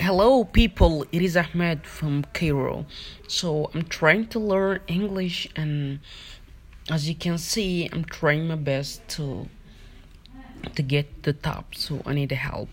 Hello, people. It is Ahmed from Cairo. So I'm trying to learn English, and as you can see, I'm trying my best to to get the top. So I need help.